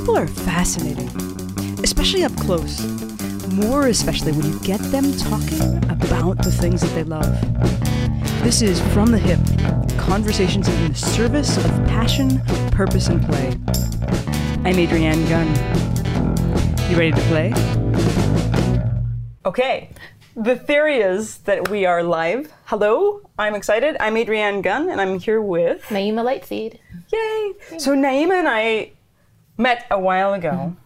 People are fascinating, especially up close. More especially when you get them talking about the things that they love. This is From the Hip conversations in the service of passion, purpose, and play. I'm Adrienne Gunn. You ready to play? Okay. The theory is that we are live. Hello, I'm excited. I'm Adrienne Gunn, and I'm here with. Naima Lightseed. Yay! So, Naima and I met a while ago,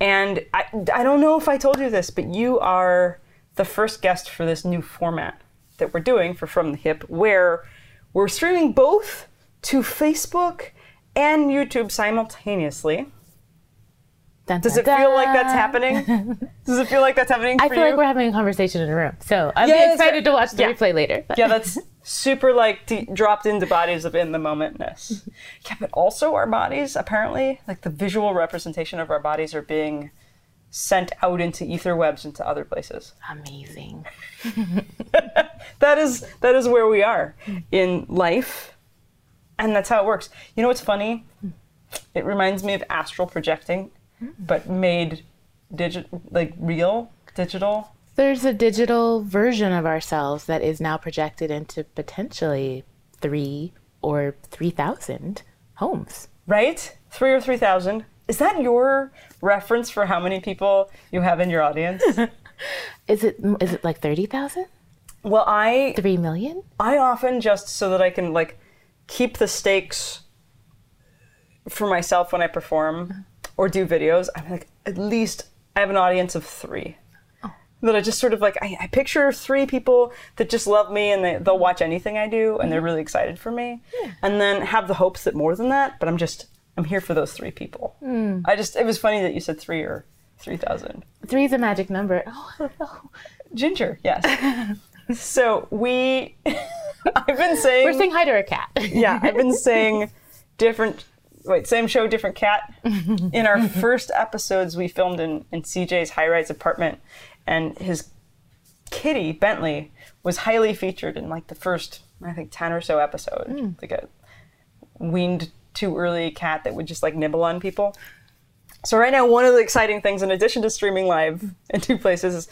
and I, I don't know if I told you this, but you are the first guest for this new format that we're doing for From the Hip, where we're streaming both to Facebook and YouTube simultaneously. Dun, Does dun, it feel like that's happening? Does it feel like that's happening I feel you? like we're having a conversation in a room, so I'm Yeah, excited to watch the yeah. replay later. yeah, that's super like dropped into bodies of in the momentness. Yeah, but also our bodies apparently, like the visual representation of our bodies, are being sent out into ether webs into other places. amazing. That is that is where we are in life, and that's how it works. You know what's funny? Hmm. It reminds me of astral projecting, but made digital, like real digital. There's a digital version of ourselves that is now projected into potentially three or three thousand homes. right? Three or three thousand. Is that your reference for how many people you have in your audience? Is it is it like thirty thousand? well, I Three million? I often just so that I can like keep the stakes for myself when I perform or do videos. I'm like at least I have an audience of three. Oh. That I just sort of like I, I picture three people that just love me and they, they'll watch anything I do and they're mm-hmm. really excited for me, and then have the hopes that more than that. But I'm just I'm here for those three people. Mm. I just it was funny that you said three or three thousand. Three is a magic number. Oh. Ginger, yes. so we, I've been saying, We're saying hi to our cat. yeah, I've been saying different. Wait, same show, different cat. In our first episodes, we filmed in, in CJ's high-rise apartment, and his kitty Bentley was highly featured in like the first, I think, ten or so episode. Like a weaned too early cat that would just like nibble on people. So right now, one of the exciting things, in addition to streaming live in two places, is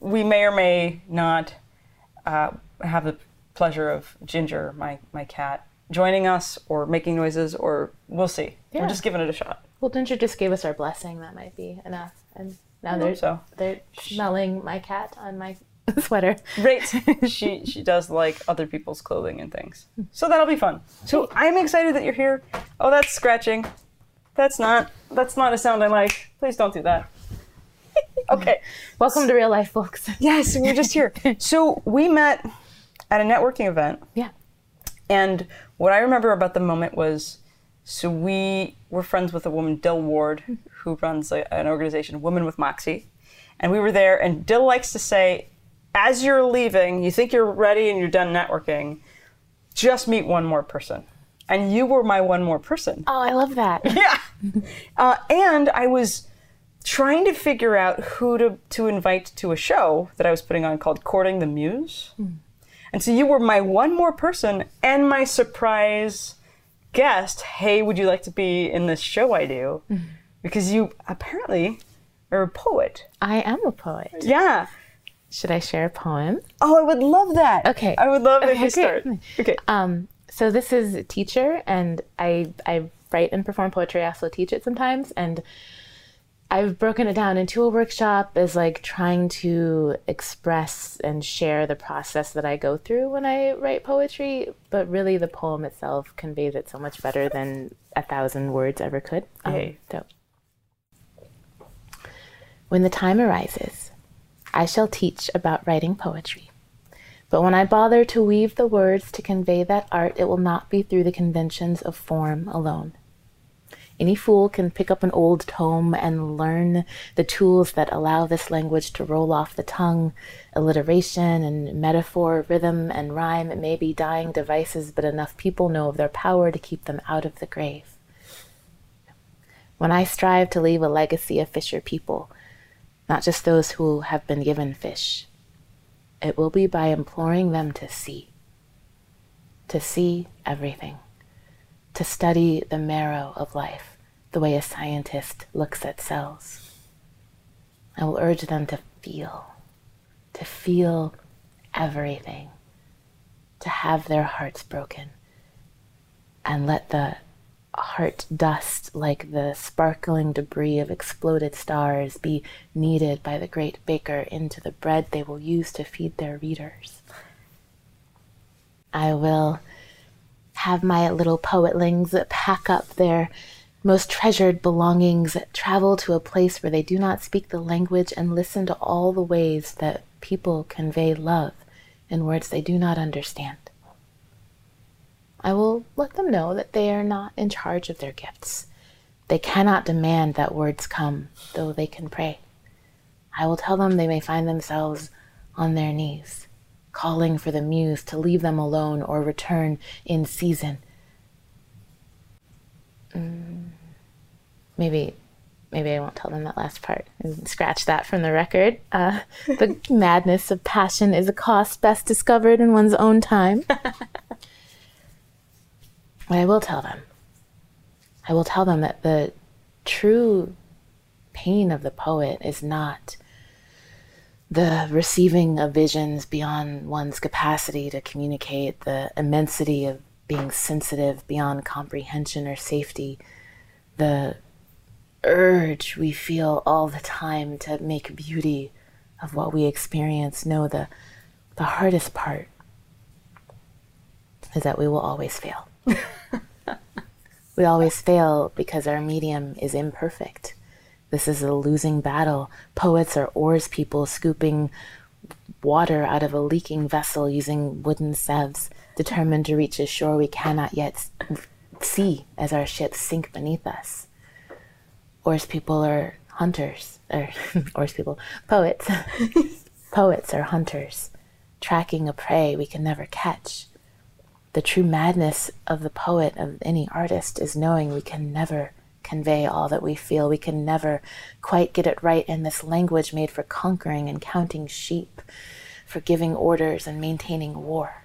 we may or may not uh, have the pleasure of Ginger, my my cat, joining us or making noises, or we'll see. We're just giving it a shot. Well, Ginger just gave us our blessing. That might be enough. And now they're so. they're smelling my cat on my sweater. Right. she she does like other people's clothing and things, so that'll be fun. So I'm excited that you're here. Oh, that's scratching. That's not that's not a sound I like. Please don't do that. okay. Welcome to real life, folks. Yes, we're just here. So we met at a networking event. Yeah. And what I remember about the moment was so we were friends with a woman, Dill Ward, who runs a, an organization, Women with Moxie. And we were there, and Dill likes to say, as you're leaving, you think you're ready and you're done networking, just meet one more person. And you were my one more person. Oh, I love that. Yeah. Uh, and I was trying to figure out who to, to invite to a show that I was putting on called Courting the Muse. And so you were my one more person and my surprise guest. Hey, would you like to be in this show I do? Because you apparently are a poet. I am a poet. Yeah. Should I share a poem? Oh, I would love that. Okay. I would love if Okay, you start. great. Okay. Um, so this is teacher, and I I write and perform poetry. I also teach it sometimes, and I've broken it down into a workshop as like trying to express and share the process that I go through when I write poetry. But really, the poem itself conveys it so much better than a thousand words ever could. Um, Yay. so, when the time arises, I shall teach about writing poetry. But when I bother to weave the words to convey that art, it will not be through the conventions of form alone. Any fool can pick up an old tome and learn the tools that allow this language to roll off the tongue. Alliteration and metaphor, rhythm and rhyme may be dying devices, but enough people know of their power to keep them out of the grave. When I strive to leave a legacy of fisher people, not just those who have been given fish, it will be by imploring them to see, to see everything, to study the marrow of life, the way a scientist looks at cells. I will urge them to feel, to feel everything, to have their hearts broken, and let the heart dust, like the sparkling debris of exploded stars, be kneaded by the great baker into the bread they will use to feed their readers. I will have my little poetlings pack up their most treasured belongings, travel to a place where they do not speak the language, and listen to all the ways that people convey love in words they do not understand. I will let them know that they are not in charge of their gifts. They cannot demand that words come, though they can pray. I will tell them they may find themselves on their knees, calling for the muse to leave them alone or return in season. Mm, maybe, maybe I won't tell them that last part. Scratch that from the record. Uh, the madness of passion is a cost best discovered in one's own time. But I will tell them. I will tell them that the true pain of the poet is not the receiving of visions beyond one's capacity to communicate, the immensity of being sensitive beyond comprehension or safety, the urge we feel all the time to make beauty of what we experience. No, the, the hardest part is that we will always fail. we always fail because our medium is imperfect. This is a losing battle. Poets are oars people scooping water out of a leaking vessel using wooden sieves, determined to reach a shore we cannot yet see as our ships sink beneath us. Oars people are hunters, or oars people, poets. poets are hunters, tracking a prey we can never catch the true madness of the poet, of any artist, is knowing we can never convey all that we feel. We can never quite get it right in this language made for conquering and counting sheep, for giving orders and maintaining war.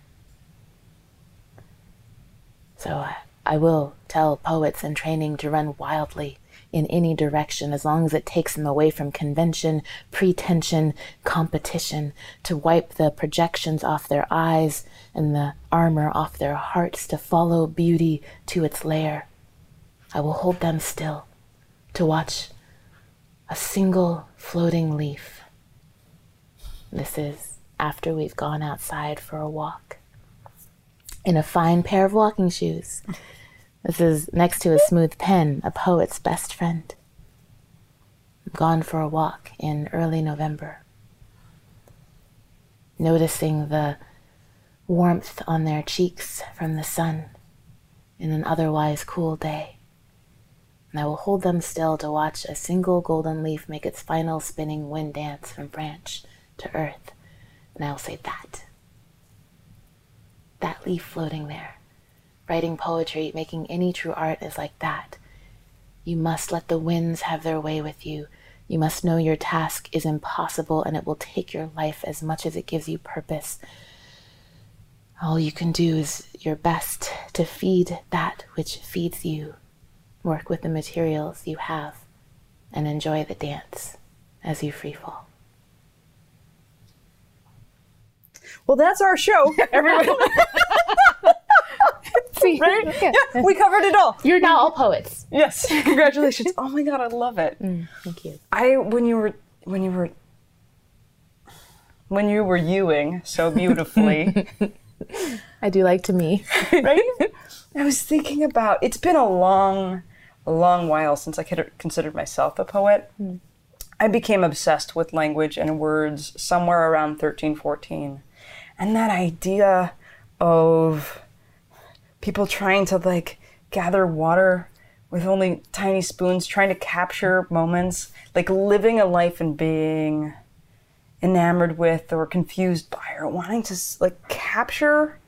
So I, I will tell poets in training to run wildly in any direction as long as it takes them away from convention, pretension, competition, to wipe the projections off their eyes and the armor off their hearts, to follow beauty to its lair. I will hold them still to watch a single floating leaf. This is after we've gone outside for a walk in a fine pair of walking shoes this is next to a smooth pen, a poet's best friend. I'm gone for a walk in early November, noticing the warmth on their cheeks from the sun in an otherwise cool day. And I will hold them still to watch a single golden leaf make its final spinning wind dance from branch to earth. And I will say, That. That leaf floating there writing poetry, making any true art is like that. You must let the winds have their way with you. You must know your task is impossible and it will take your life as much as it gives you purpose. All you can do is your best to feed that which feeds you. Work with the materials you have and enjoy the dance as you free fall. Well, that's our show, everyone. right? Yeah, we covered it all. You're now all poets. Yes, congratulations. oh my god, I love it. Mm, thank you. I when you were when you were when you were Ewing so beautifully. I do like to me. right? I was thinking about it's been a long, a long while since I considered myself a poet. Mm. I became obsessed with language and words somewhere around 13, 14. And that idea of people trying to like gather water with only tiny spoons, trying to capture moments, like living a life and being enamored with or confused by or wanting to like capture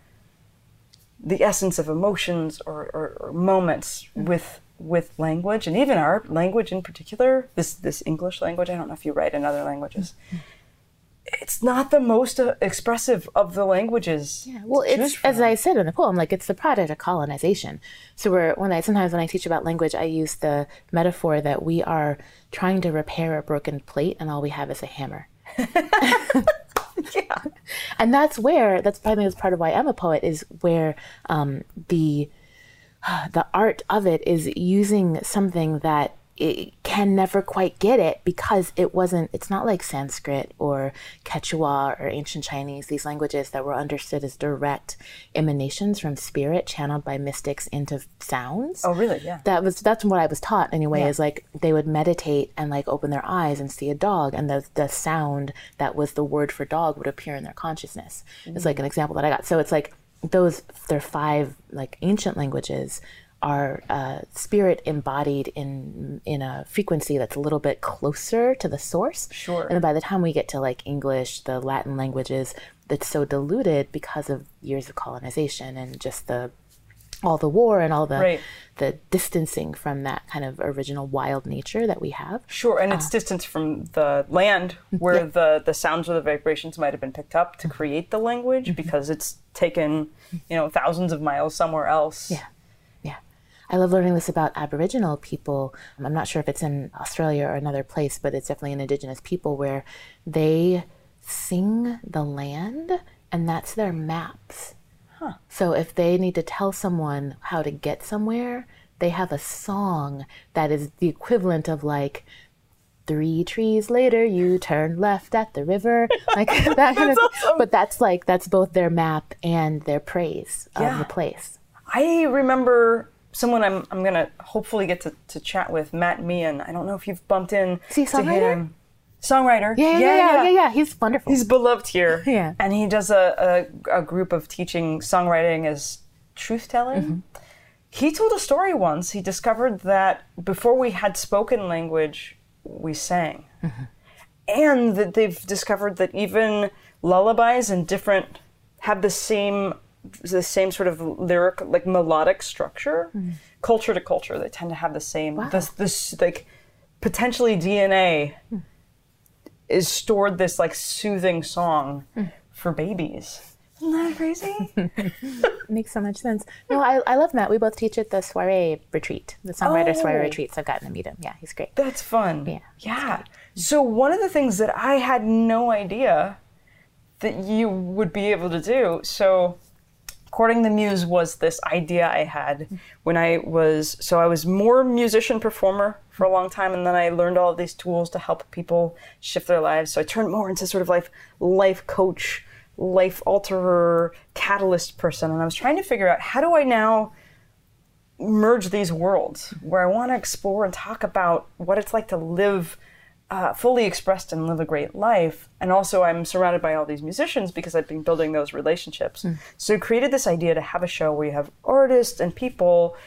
the essence of emotions or, or, or moments mm-hmm. with with language and even our language in particular this this english language i don't know if you write in other languages mm-hmm. it's not the most uh, expressive of the languages. Yeah, well, it's as. I said in the poem, like it's the product of colonization. So we're when I sometimes when I teach about language, I use the metaphor that we are trying to repair a broken plate, and all we have is a hammer. yeah. and that's where that's I think that's part of why I'm a poet is where um, the the art of it is using something that it can never quite get it because it wasn't it's not like sanskrit or quechua or ancient chinese these languages that were understood as direct emanations from spirit channeled by mystics into sounds Oh, really? Yeah. that was that's what I was taught anyway. Yeah. Is like they would meditate and like open their eyes and see a dog, and the the sound that was the word for dog would appear in their consciousness. It's mm. like an example that I got. So it's like those their five like ancient languages are uh, spirit embodied in in a frequency that's a little bit closer to the source. Sure. And by the time we get to like English, the Latin languages, that's so diluted because of years of colonization and just the all the war and all the Right. the distancing from that kind of original wild nature that we have. Sure, and it's distance from the land where the, the sounds or the vibrations might have been picked up to create the language because it's taken, you know, thousands of miles somewhere else. Yeah. Yeah. I love learning this about Aboriginal people. I'm not sure if it's in Australia or another place, but it's definitely an Indigenous people where they sing the land and that's their maps. Huh. So if they need to tell someone how to get somewhere, they have a song that is the equivalent of like, Three trees later, you turn left at the river, like that kind of. But that's like that's both their map and their praise of the place. I remember someone I'm, I'm going to hopefully get to, to chat with, Matt Meehan. I don't know if you've bumped in a to songwriter? him. Songwriter. Yeah, yeah, yeah, yeah, yeah. yeah. He's wonderful. He's beloved here. Yeah. And he does a, a, a group of teaching songwriting as truth telling. Mm-hmm. He told a story once. He discovered that before we had spoken language, we sang. Mm-hmm. And that they've discovered that even lullabies and different have the same the same sort of lyric like melodic structure hmm. culture to culture they tend to have the same this this like potentially dna hmm. is stored this like soothing song hmm. for babies. Isn't that crazy? Makes so much sense. No, I, I love Matt. We both teach at the soiree retreat, the songwriter soiree Oh. retreats. I've gotten to meet him. Yeah, he's great. That's fun. Yeah, Yeah. So one of the things that I had no idea that you would be able to do. So Courting the Muse was this idea I had when I was so I was more musician performer for a long time and then I learned all of these tools to help people shift their lives. So I turned more into sort of life life coach, life alterer, catalyst person and I was trying to figure out how do I now merge these worlds where I want to explore and talk about what it's like to live uh, fully expressed and live a great life. And also, I'm surrounded by all these musicians because I've been building those relationships. Hmm. So, I created this idea to have a show where you have artists and people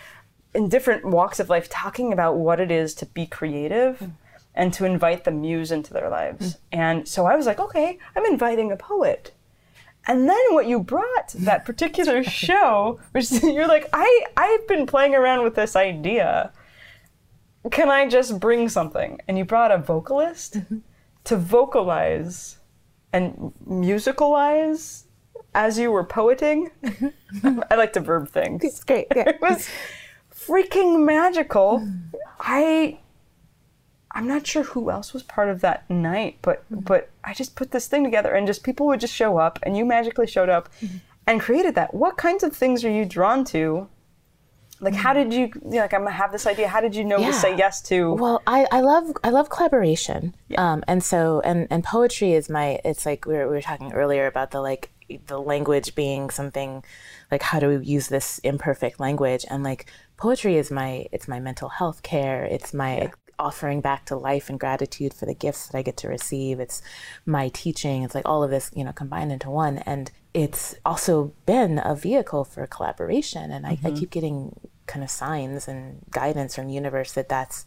in different walks of life talking about what it is to be creative hmm. and to invite the muse into their lives. Hmm. And so I was like, okay, I'm inviting a poet. And then what you brought to that particular show, which you're like, I, I've been playing around with this idea. Can I just bring something? And you brought a vocalist mm-hmm. to vocalize and musicalize as you were poeting. Mm-hmm. I like to verb things It's great. Yeah. it was freaking magical. Mm. I I'm not sure who else was part of that night, but mm-hmm. but I just put this thing together and just people would just show up and you magically showed up and created that. What kinds of things are you drawn to? Like how did you, you know, like I'm gonna have this idea. How did you know Yeah. to say yes to Well, I, I love I love collaboration. Um, and so and and poetry is my it's like we were, we were talking earlier about the like the language being something like how do we use this imperfect language and like poetry is my it's my mental health care. It's my offering back to life and gratitude for the gifts that I get to receive. It's my teaching. It's like all of this, you know, combined into one. And it's also been a vehicle for collaboration. And I, I keep getting kind of signs and guidance from the universe that that's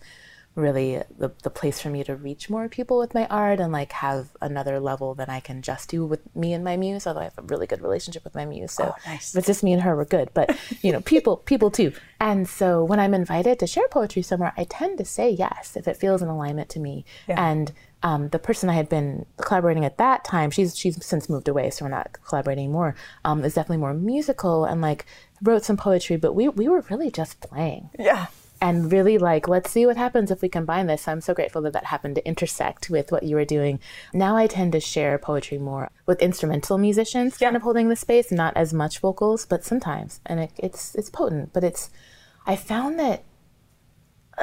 really the, the place for me to reach more people with my art and like have another level than I can just do with me and my muse. Although I have a really good relationship with my muse, so Oh, nice. it's just me and her, we're good. But you know, people people too. And so when I'm invited to share poetry somewhere, I tend to say yes if it feels in alignment to me. And um, the person I had been collaborating at that time, she's she's since moved away, so we're not collaborating more. Um, is definitely more musical and like wrote some poetry, but we we were really just playing Yeah. and really like let's see what happens if we combine this i'm so grateful that that happened to intersect with what you were doing now i tend to share poetry more with instrumental musicians kind of holding the space not as much vocals but sometimes and it, it's it's potent but it's i found that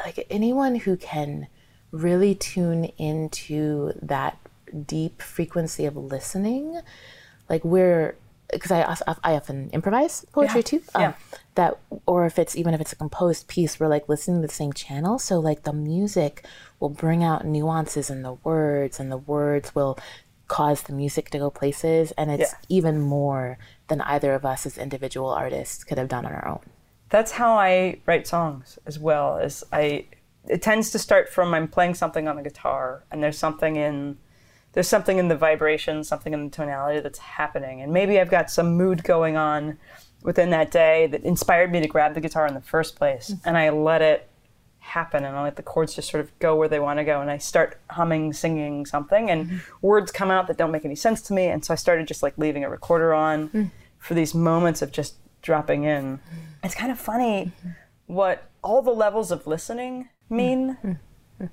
like anyone who can really tune into that deep frequency of listening like we're because I, I often improvise poetry Yeah. too um, Yeah. that or if it's even if it's a composed piece we're like listening to the same channel so like the music will bring out nuances in the words and the words will cause the music to go places and it's Yeah. even more than either of us as individual artists could have done on our own That's how I write songs as well. As I, it tends to start from I'm playing something on the guitar, and there's something in, there's something in the vibration, something in the tonality that's happening, and maybe I've got some mood going on within that day that inspired me to grab the guitar in the first place, mm-hmm. and I let it happen, and I let the chords just sort of go where they want to go, and I start humming, singing something, and mm-hmm. words come out that don't make any sense to me, and so I started just like leaving a recorder on mm-hmm. for these moments of just dropping in. It's kind of funny what all the levels of listening mean. Mm. Mm. Mm.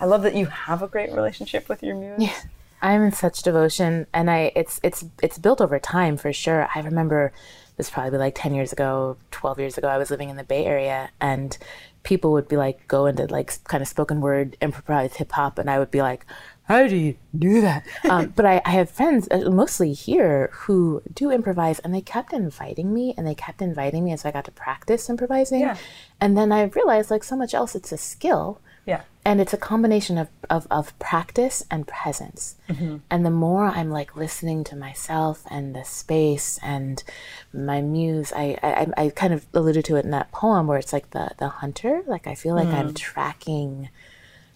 I love that you have a great relationship with your muse. Yeah. I'm in such devotion, and I it's it's it's built over time for sure. I remember this probably like ten years ago, twelve years ago. I was living in the Bay Area, and people would be like go into like kind of spoken word improvised hip hop, and I would be like, "How do you do that?" um, but I, I have friends, uh, mostly here, who do improvise, and they kept inviting me, and they kept inviting me, and so I got to practice improvising. Yeah. And then I realized, like so much else, it's a skill Yeah. and it's a combination of, of, of practice and presence and the more i'm like listening to myself and the space and my muse I, I i kind of alluded to it in that poem where it's like the the hunter like i feel like i'm tracking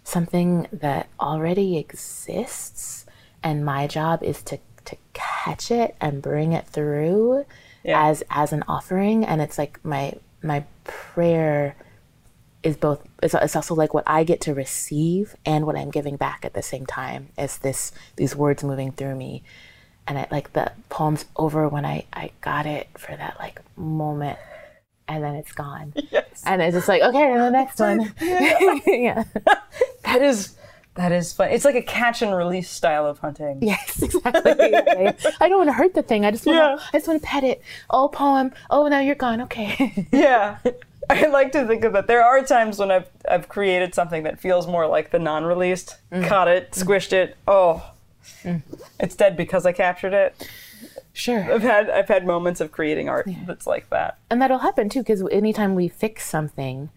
something that already exists and my job is to to catch it and bring it through Yeah. as as an offering. And it's like my my prayer is both it's, it's also like what I get to receive and what I'm giving back at the same time as this these words moving through me. And I like the poem's over when I I got it for that like moment and then it's gone. Yes. and it's just like okay and the next one. yeah That is that is fun. It's like a catch and release style of hunting. yes exactly Yeah, yeah. I don't want to hurt the thing I just want to Yeah. I just want to pet it oh poem oh now you're gone okay Yeah. I like to think of that. There are times when I've I've created something that feels more like the non-released. Mm. Caught it, mm. squished it. Oh, mm. it's dead because I captured it. sure I've had I've had moments of creating art that's like that. and that'll happen too because anytime we fix something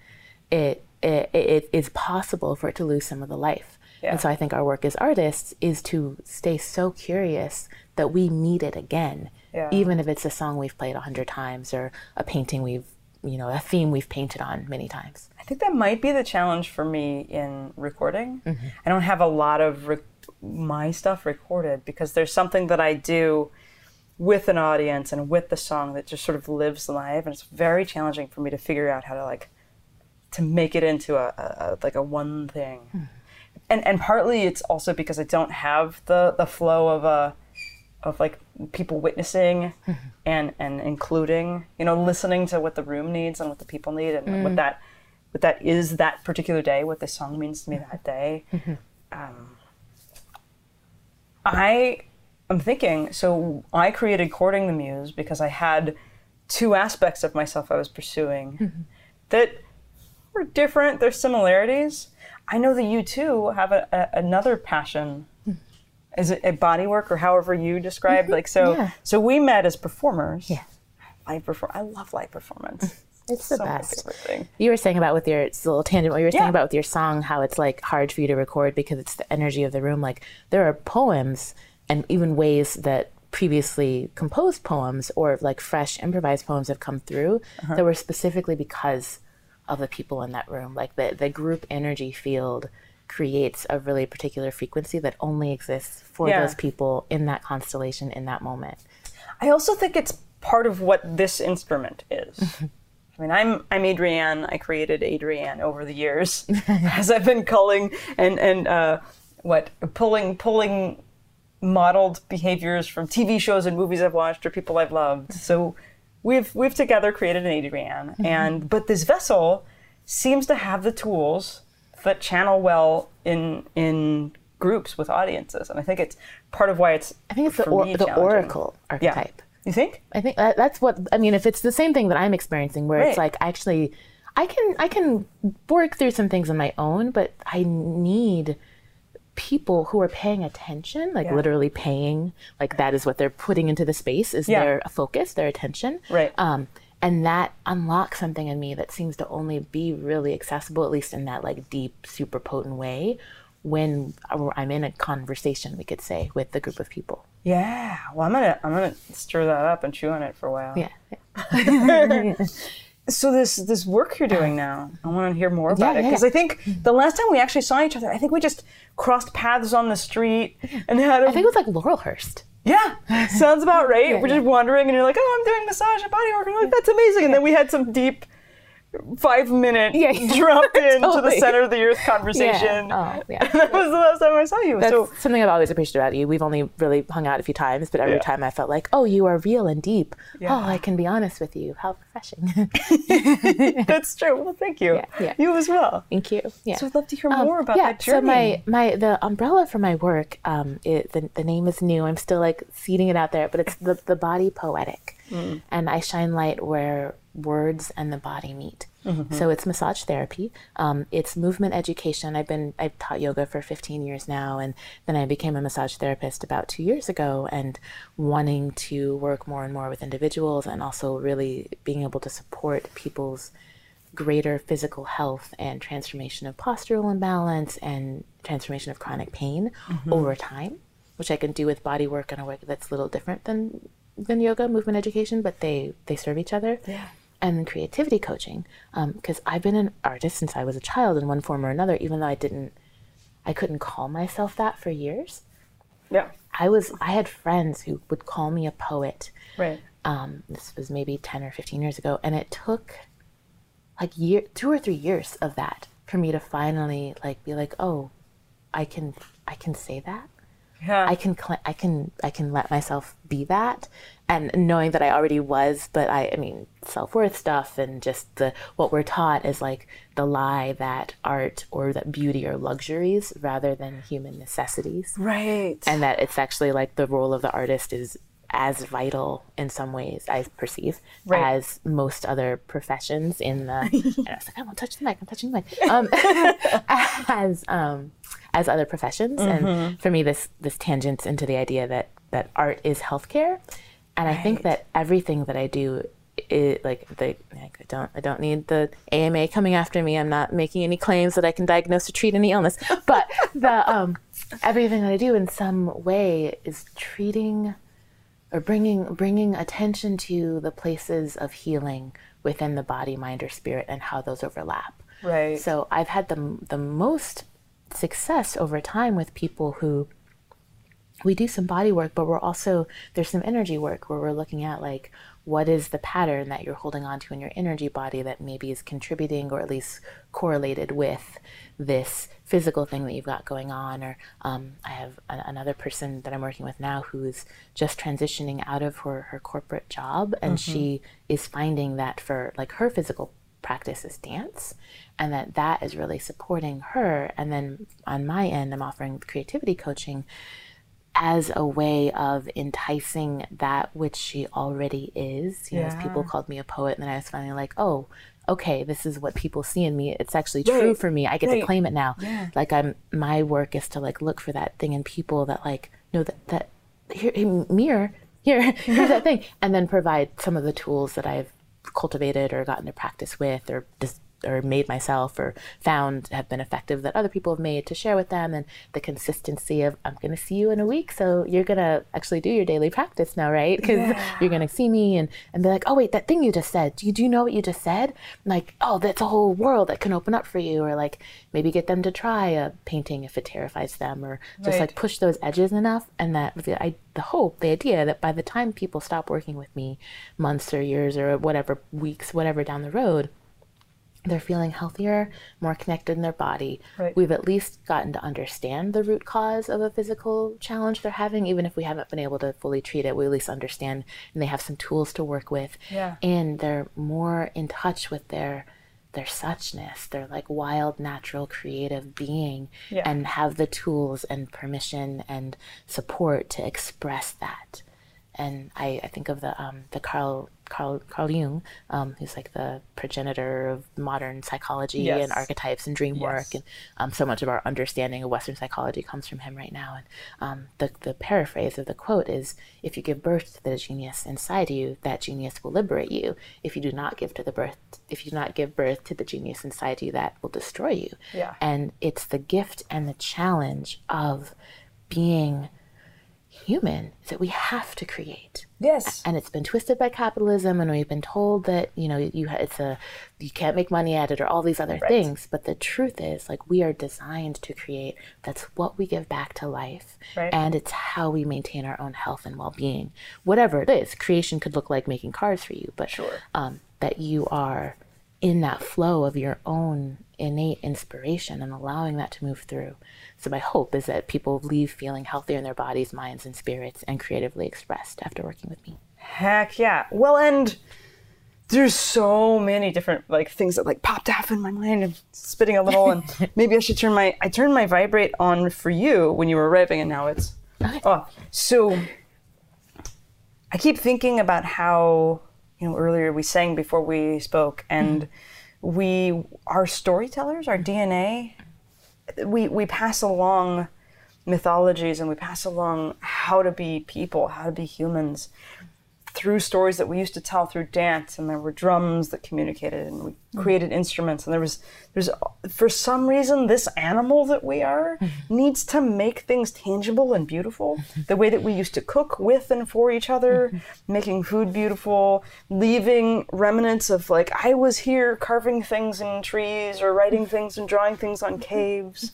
it, it it it's possible for it to lose some of the life Yeah. and so i think our work as artists is to stay so curious that we meet it again Yeah. even if it's a song we've played a hundred times or a painting we've you know a theme we've painted on many times I think that might be the challenge for me in recording. Mm-hmm. I don't have a lot of re- my stuff recorded because there's something that I do with an audience and with the song that just sort of lives live, and it's very challenging for me to figure out how to like to make it into a, a, a like a one thing. Hmm. And and partly it's also because I don't have the the flow of a of like people witnessing hmm. and and including you know listening to what the room needs and what the people need and what hmm. that what that is that particular day what the song means to me that day. Um, i am thinking so i created courting the muse because i had two aspects of myself i was pursuing that different. There's similarities. I know that you too have a, a, another passion. Mm-hmm. Is it a body work or however you described mm-hmm. like so Yeah. so we met as performers. Yeah. live perform i love live performance. Mm-hmm. It's the so best. you were saying about with your it's a little tangent what you were saying Yeah. about with your song how it's like hard for you to record because it's the energy of the room. Like there are poems and even ways that previously composed poems or like fresh improvised poems have come through Uh-huh. that were specifically because of the people in that room. Like the, the group energy field creates a really particular frequency that only exists for Yeah. those people in that constellation in that moment. I also think it's part of what this instrument is. I mean, I'm I'm Adrienne. I created Adrienne over the years, as I've been culling and and uh, what pulling pulling modeled behaviors from TV shows and movies I've watched or people I've loved. So we've we've together created an Adrienne, mm-hmm. and but this vessel seems to have the tools that channel well in in groups with audiences, and I think it's part of why it's I think it's the, or, the oracle Yeah. archetype. You think? I think that, that's what I mean. If it's the same thing that I'm experiencing, where it's Right. like actually, I can I can work through some things on my own, but I need people who are paying attention, like Yeah. literally paying, like that is what they're putting into the space is Yeah. their focus, their attention. Right. Um, and that unlocks something in me that seems to only be really accessible, at least in that like deep, super potent way, when I'm in a conversation, we could say, with a group of people. Yeah. Well, I'm gonna I'm gonna stir that up and chew on it for a while. Yeah. So this this work you're doing now, I want to hear more about Yeah, it because yeah. I think mm-hmm. the last time we actually saw each other, I think we just crossed paths on the street and had a I think it was like Laurelhurst. yeah. Sounds about right. Yeah, We're just wandering and you're like, oh, I'm doing massage and body work. And I'm like, that's amazing. And then we had some deep five minute Yeah, yeah. drop into the center of the earth conversation. Oh, yeah. that was the last time I saw you. That's so something I've always appreciated about you. We've only really hung out a few times, but every Yeah. time I felt like, oh, you are real and deep. Yeah. Oh, I can be honest with you. How refreshing. that's true. Well, thank you. Yeah, yeah. You as well. Thank you. Yeah. So I'd love to hear Um, more about yeah, that journey. So my my the umbrella for my work, um, it, the the name is new. I'm still like seeding it out there, but it's the the body poetic, Mm. and I shine light where words and the body meet. Mm-hmm. So it's massage therapy. Um, it's movement education. I've been I've taught yoga for 15 years now, and then I became a massage therapist about two years ago, and wanting to work more and more with individuals, and also really being able to support people's greater physical health and transformation of postural imbalance and transformation of chronic pain over time, which I can do with body work in a way that's a little different than than yoga, movement education, but they they serve each other. Yeah. And then creativity coaching, because I've been an artist since I was a child in one form or another, even though I didn't, I couldn't call myself that for years. yeah. I was I had friends who would call me a poet Right. um, this was maybe 10 or 15 years ago and it took like year two or three years of that for me to finally like be like oh i can i can say that Yeah. i can cl- i can i can let myself be that and knowing that i already was but i i mean self-worth stuff and just the what we're taught is like the lie that art or that beauty are luxuries rather than human necessities right. and that it's actually like the role of the artist is as vital in some ways I perceive Right. as most other professions in the. and I was like, I won't touch the mic. I'm touching the mic. Um, as um, as other professions, Mm-hmm. and for me, this this tangents into the idea that that art is healthcare, and I think that everything that I do. It, like the like, I don't I don't need the AMA coming after me. I'm not making any claims that I can diagnose or treat any illness. But the um, everything that I do in some way is treating or bringing bringing attention to the places of healing within the body, mind, or spirit, and how those overlap. Right. So I've had the the most success over time with people who we do some body work, but we're also there's some energy work where we're looking at like what is the pattern that you're holding on to in your energy body that maybe is contributing or at least correlated with this physical thing that you've got going on. Or um, I have a- another person that I'm working with now who's just transitioning out of her, her corporate job, and she is finding that for like her physical practice is dance and that that is really supporting her and then on my end i'm offering creativity coaching as a way of enticing that which she already is. You know, as people called me a poet, and then I was finally like, oh, okay, this is what people see in me. It's actually true Right, for me. I get right. to claim it now. Yeah. Like I'm, my work is to like look for that thing in people that like know that that here, here mirror here here's that thing, and then provide some of the tools that I've cultivated or gotten to practice with or just or made myself or found have been effective that other people have made to share with them. And the consistency of i'm going to see you in a week so you're going to actually do your daily practice now right? Because Yeah. you're going to see me and, and be like oh wait that thing you just said do you, do you know what you just said? Like oh that's a whole world that can open up for you. Or like maybe get them to try a painting if it terrifies them or just Right. like push those edges enough. And that the, I, the hope the idea that by the time people stop working with me months or years or whatever weeks whatever down the road they're feeling healthier, more connected in their body. Right. We've at least gotten to understand the root cause of a physical challenge they're having, even if we haven't been able to fully treat it. We at least understand, and they have some tools to work with. Yeah. And they're more in touch with their their suchness, their like wild, natural, creative being, Yeah. and have the tools and permission and support to express that. And I, I think of the um, the Carl Carl Carl Jung, um, who's like the progenitor of modern psychology Yes. and archetypes and dream work, Yes. and um, so much of our understanding of Western psychology comes from him right now. And um, the the paraphrase of the quote is, "If you give birth to the genius inside you, that genius will liberate you. If you do not give to the birth, if you do not give birth to the genius inside you, that will destroy you." Yeah. And it's the gift and the challenge of being human that we have to create Yes. and it's been twisted by capitalism and we've been told that you know you it's a you can't make money at it or all these other Right. things but the truth is like we are designed to create that's what we give back to life Right. and it's how we maintain our own health and well-being whatever it is creation could look like making cars for you but Sure. um, that you are in that flow of your own innate inspiration and allowing that to move through. So, my hope is that people leave feeling healthier in their bodies, minds, and spirits and creatively expressed after working with me. Heck yeah. Well, and there's so many different like things that like popped off in my mind and spitting a little and maybe I should turn my I turned my vibrate on for you when you were arriving and now it's Okay. off. So I keep thinking about how you know earlier we sang before we spoke and mm-hmm. we are storytellers, our DNA we we pass along mythologies and we pass along how to be people, how to be humans through stories that we used to tell through dance and there were drums that communicated and we mm. created instruments and there was there's for some reason this animal that we are needs to make things tangible and beautiful the way that we used to cook with and for each other making food beautiful leaving remnants of like i was here carving things in trees or writing things and drawing things on caves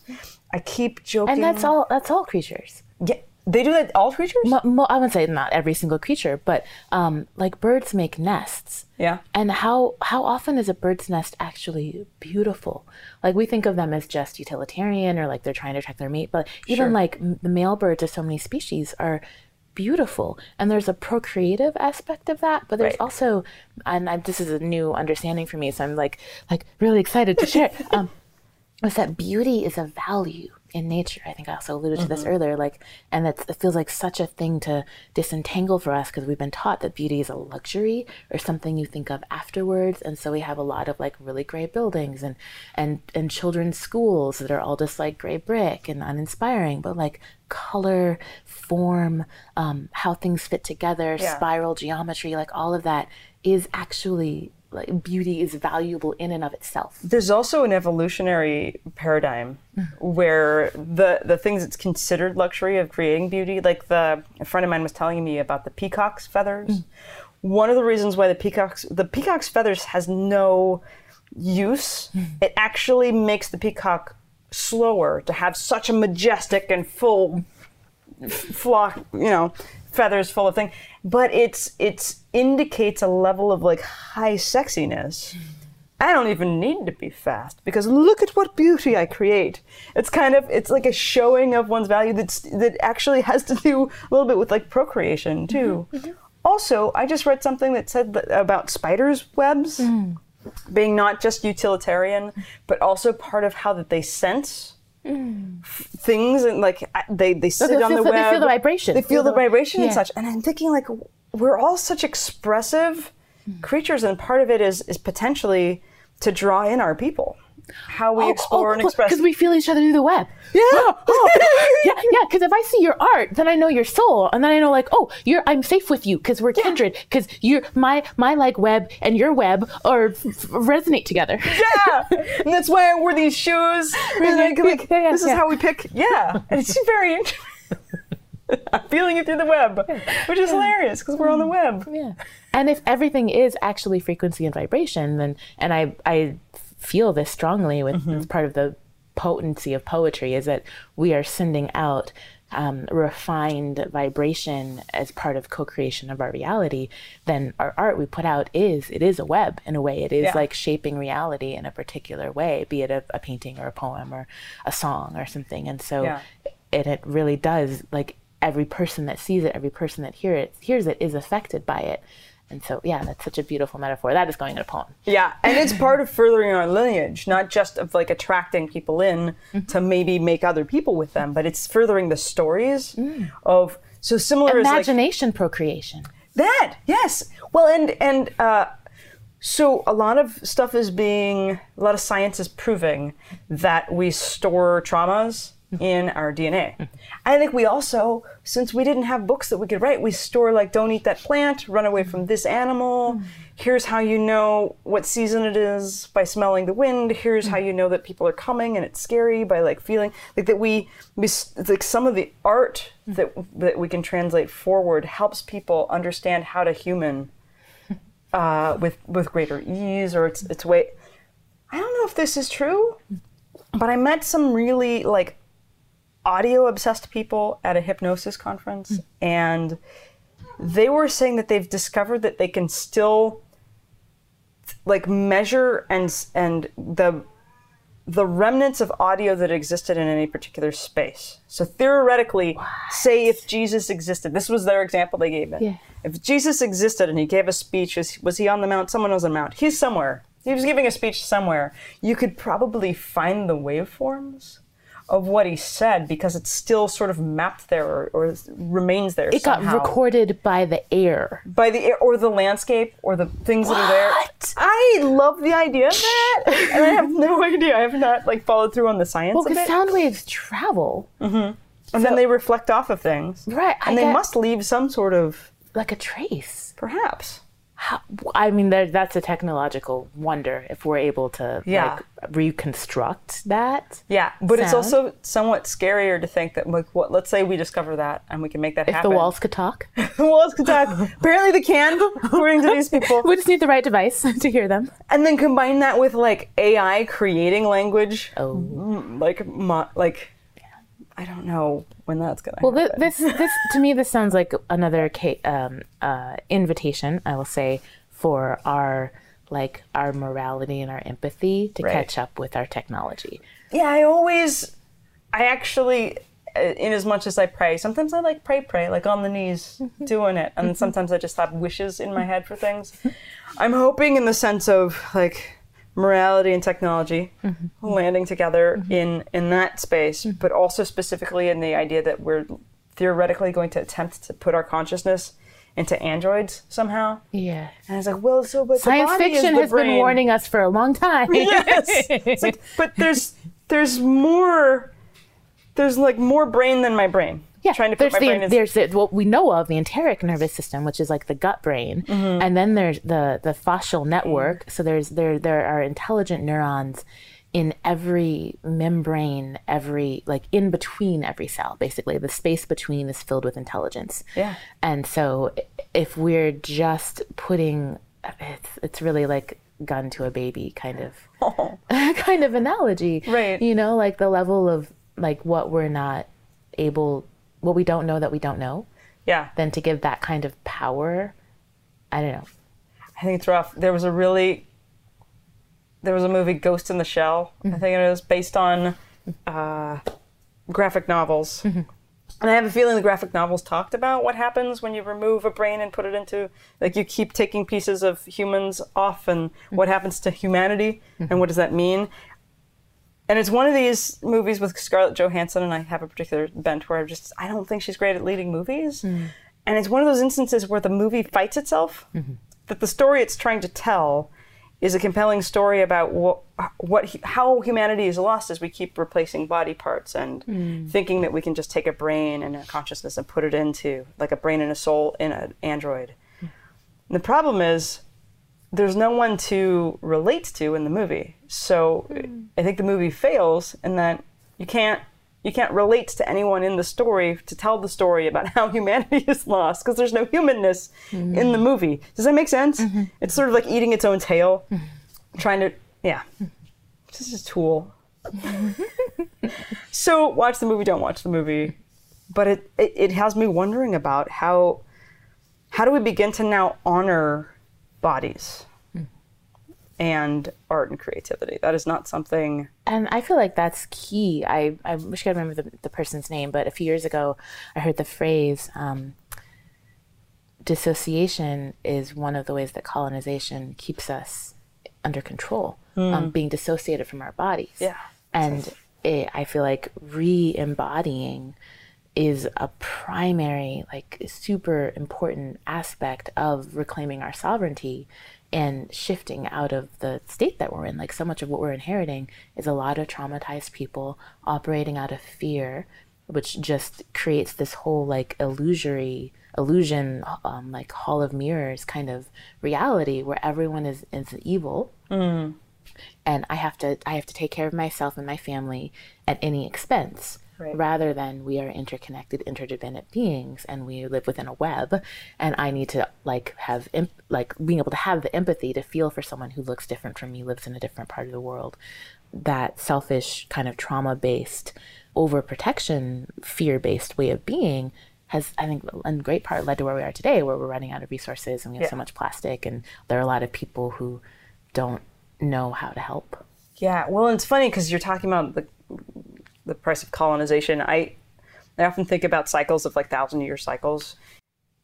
i keep joking And that's all. That's all creatures. yeah, they do that all creatures Mo- mo- I wouldn't say not every single creature, but um, like birds make nests. yeah And how how often is a bird's nest actually beautiful? Like we think of them as just utilitarian or like they're trying to attract their mate, but even Sure. like m- the male birds of so many species are beautiful. And there's a procreative aspect of that, but there's Right. also and I, this is a new understanding for me, so I'm like like really excited to share. um, was that beauty is a value in nature. I think I also alluded to this Mm-hmm. earlier, like, and it feels like such a thing to disentangle for us because we've been taught that beauty is a luxury or something you think of afterwards, and so we have a lot of like really gray buildings and and and children's schools that are all just like gray brick and uninspiring, but like color, form, um, how things fit together, Yeah. spiral geometry, like all of that is actually like beauty is valuable in and of itself. there's also an evolutionary paradigm where the the things that's considered luxury of creating beauty, like the a friend of mine was telling me about the peacock's feathers. One of the reasons why the peacock's the peacock's feathers has no use, it actually makes the peacock slower to have such a majestic and full flock, you know, feathers full of thing. But it's it's indicates a level of like high sexiness. I don't even need to be fast because look at what beauty I create. It's kind of it's like a showing of one's value that's that actually has to do a little bit with like procreation mm-hmm, too. Mm-hmm. Also, I just read something that said that, about spiders' webs mm. being not just utilitarian, but also part of how that they sense things and like they they sit they on feel- the they web. feel the vibration. They feel the vibration and such. And I'm thinking like we're all such expressive hmm. creatures, and part of it is is potentially to draw in our people how we oh, explore oh, and oh, express. Because we feel each other through the web. yeah. yeah, yeah. Because if I see your art, then I know your soul, and then I know like, oh, you're I'm safe with you because we're kindred. Because you're my my like web and your web are f- resonate together. yeah, and that's why I wore these shoes. I, like, Yeah, yeah, this is yeah. how we pick. Yeah, and it's very interesting. I'm feeling it through the web, which is hilarious because we're on the mm. web. Yeah. And if everything is actually frequency and vibration, then and I I feel this strongly with Mm-hmm. part of the potency of poetry is that we are sending out um, refined vibration as part of co-creation of our reality then our art we put out is it is a web in a way it is Yeah. like shaping reality in a particular way be it a, a painting or a poem or a song or something and so Yeah. and it really does like every person that sees it every person that hear it hears it is affected by it and so yeah that's such a beautiful metaphor. That is going in a poem. Yeah, and it's part of furthering our lineage, not just of like attracting people in to maybe make other people with them, but it's furthering the stories of so similar as like imagination procreation. That yes. Well, and and uh, so a lot of stuff is being a lot of science is proving that we store traumas in our DNA. I think we also, since we didn't have books that we could write, we store like don't eat that plant, run away from this animal. Hmm. Here's how you know what season it is by smelling the wind. Here's how hmm. you know that people are coming and it's scary by like feeling like that we, like some of the art hmm. that that we can translate forward helps people understand how to human uh, with with greater ease or it's it's way. I don't know if this is true, but I met some really like audio obsessed people at a hypnosis conference, hmm. and they were saying that they've discovered that they can still like measure and and the the remnants of audio that existed in any particular space. So theoretically, say if Jesus existed, this was their example they gave it. Yeah. If Jesus existed and he gave a speech, was, was he on the mount? Someone was on the mount. He's somewhere. He was giving a speech somewhere. You could probably find the waveforms of what he said because it's still sort of mapped there or, or remains there. it got recorded by the air by the air or the landscape or the things that are there. What? I love the idea of that, and I have no idea. I have not like followed through on the science well because sound waves travel mm-hmm. and then they reflect off of things, right I and they must leave some sort of like a trace perhaps. How, I mean, there, that's a technological wonder if we're able to Yeah. like reconstruct that. Yeah, but it's also somewhat scarier to think that like what. Let's say we discover that and we can make that If happen. the walls could talk, the walls could talk. Apparently, they can, according to these people. we just need the right device to hear them. And then combine that with like AI creating language, Oh, mm, like mo- like. I don't know when that's gonna. well, happen. this this to me this sounds like another ca- um, uh, invitation. I will say for our like our morality and our empathy to Right. catch up with our technology. Yeah, I always, I actually, uh, in as much as I pray, sometimes I like pray, pray, like on the knees, doing it, and sometimes I just have wishes in my head for things. I'm hoping in the sense of like morality and technology mm-hmm. landing together mm-hmm. in in that space, mm-hmm. but also specifically in the idea that we're theoretically going to attempt to put our consciousness into androids somehow. Yeah, And it's like, well, so but science fiction has been warning us for a long time. yes. It's like, but there's there's more. There's like more brain than my brain. Yeah, trying to put there's my the, brain in. there's the, what we know of the enteric nervous system, which is like the gut brain, Mm-hmm. and then there's the the fascial network. So there's there there are intelligent neurons in every membrane, every like in between every cell. Basically, the space between is filled with intelligence. Yeah. and so if we're just putting, it's it's really like gun to a baby kind of kind of analogy, Right. You know, like the level of like what we're not able what we don't know that we don't know yeah, then to give that kind of power i don't know I think it's rough. There was a really. There was a movie, Ghost in the Shell. I mm-hmm. think it was based on uh, graphic novels. Mm-hmm. And I have a feeling the graphic novels talked about what happens when you remove a brain and put it into, like, you keep taking pieces of humans off and what mm-hmm. happens to humanity and what does that mean. And it's one of these movies with Scarlett Johansson, and I have a particular bent where I just, I don't think she's great at leading movies. Hmm. And it's one of those instances where the movie fights itself, mm-hmm. that the story it's trying to tell is a compelling story about what, what how humanity is lost as we keep replacing body parts and hmm. thinking that we can just take a brain and a consciousness and put it into like a brain and a soul in an android. And the problem is there's no one to relate to in the movie. So hmm. I think the movie fails in that you can't you can't relate to anyone in the story to tell the story about how humanity is lost because there's no humanness hmm. in the movie. Does that make sense? Mm-hmm. It's sort of like eating its own tail, hmm. trying to yeah. It's just a tool. so watch the movie, don't watch the movie. But it, it, it has me wondering about how how do we begin to now honor bodies and art and creativity? That is not something And I feel like that's key. I, I wish I could remember the, the person's name, but a few years ago, I heard the phrase um, dissociation is one of the ways that colonization keeps us under control, um, being dissociated from our bodies. Yeah. And it, I feel like re embodying is a primary, like, super important aspect of reclaiming our sovereignty and shifting out of the state that we're in. Like, so much of what we're inheriting is a lot of traumatized people operating out of fear, which just creates this whole, like, illusory illusion, um, like Hall of Mirrors kind of reality where everyone is, is evil and I have to I have to take care of myself and my family at any expense. Right. Rather than we are interconnected, interdependent beings, and we live within a web, and I need to like have imp- like being able to have the empathy to feel for someone who looks different from me, lives in a different part of the world. That selfish kind of trauma based, overprotection, fear based way of being has, I think, in great part led to where we are today, where we're running out of resources and we have Yeah. so much plastic, and there are a lot of people who don't know how to help. Yeah, well, it's funny because you're talking about the the price of colonization. I I often think about cycles of like thousand year cycles.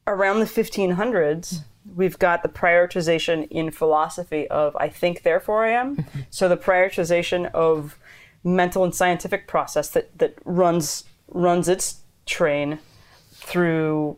Around the 1500s, we've got the prioritization in philosophy of I think, therefore I am. so the prioritization of mental and scientific process that that runs runs its train through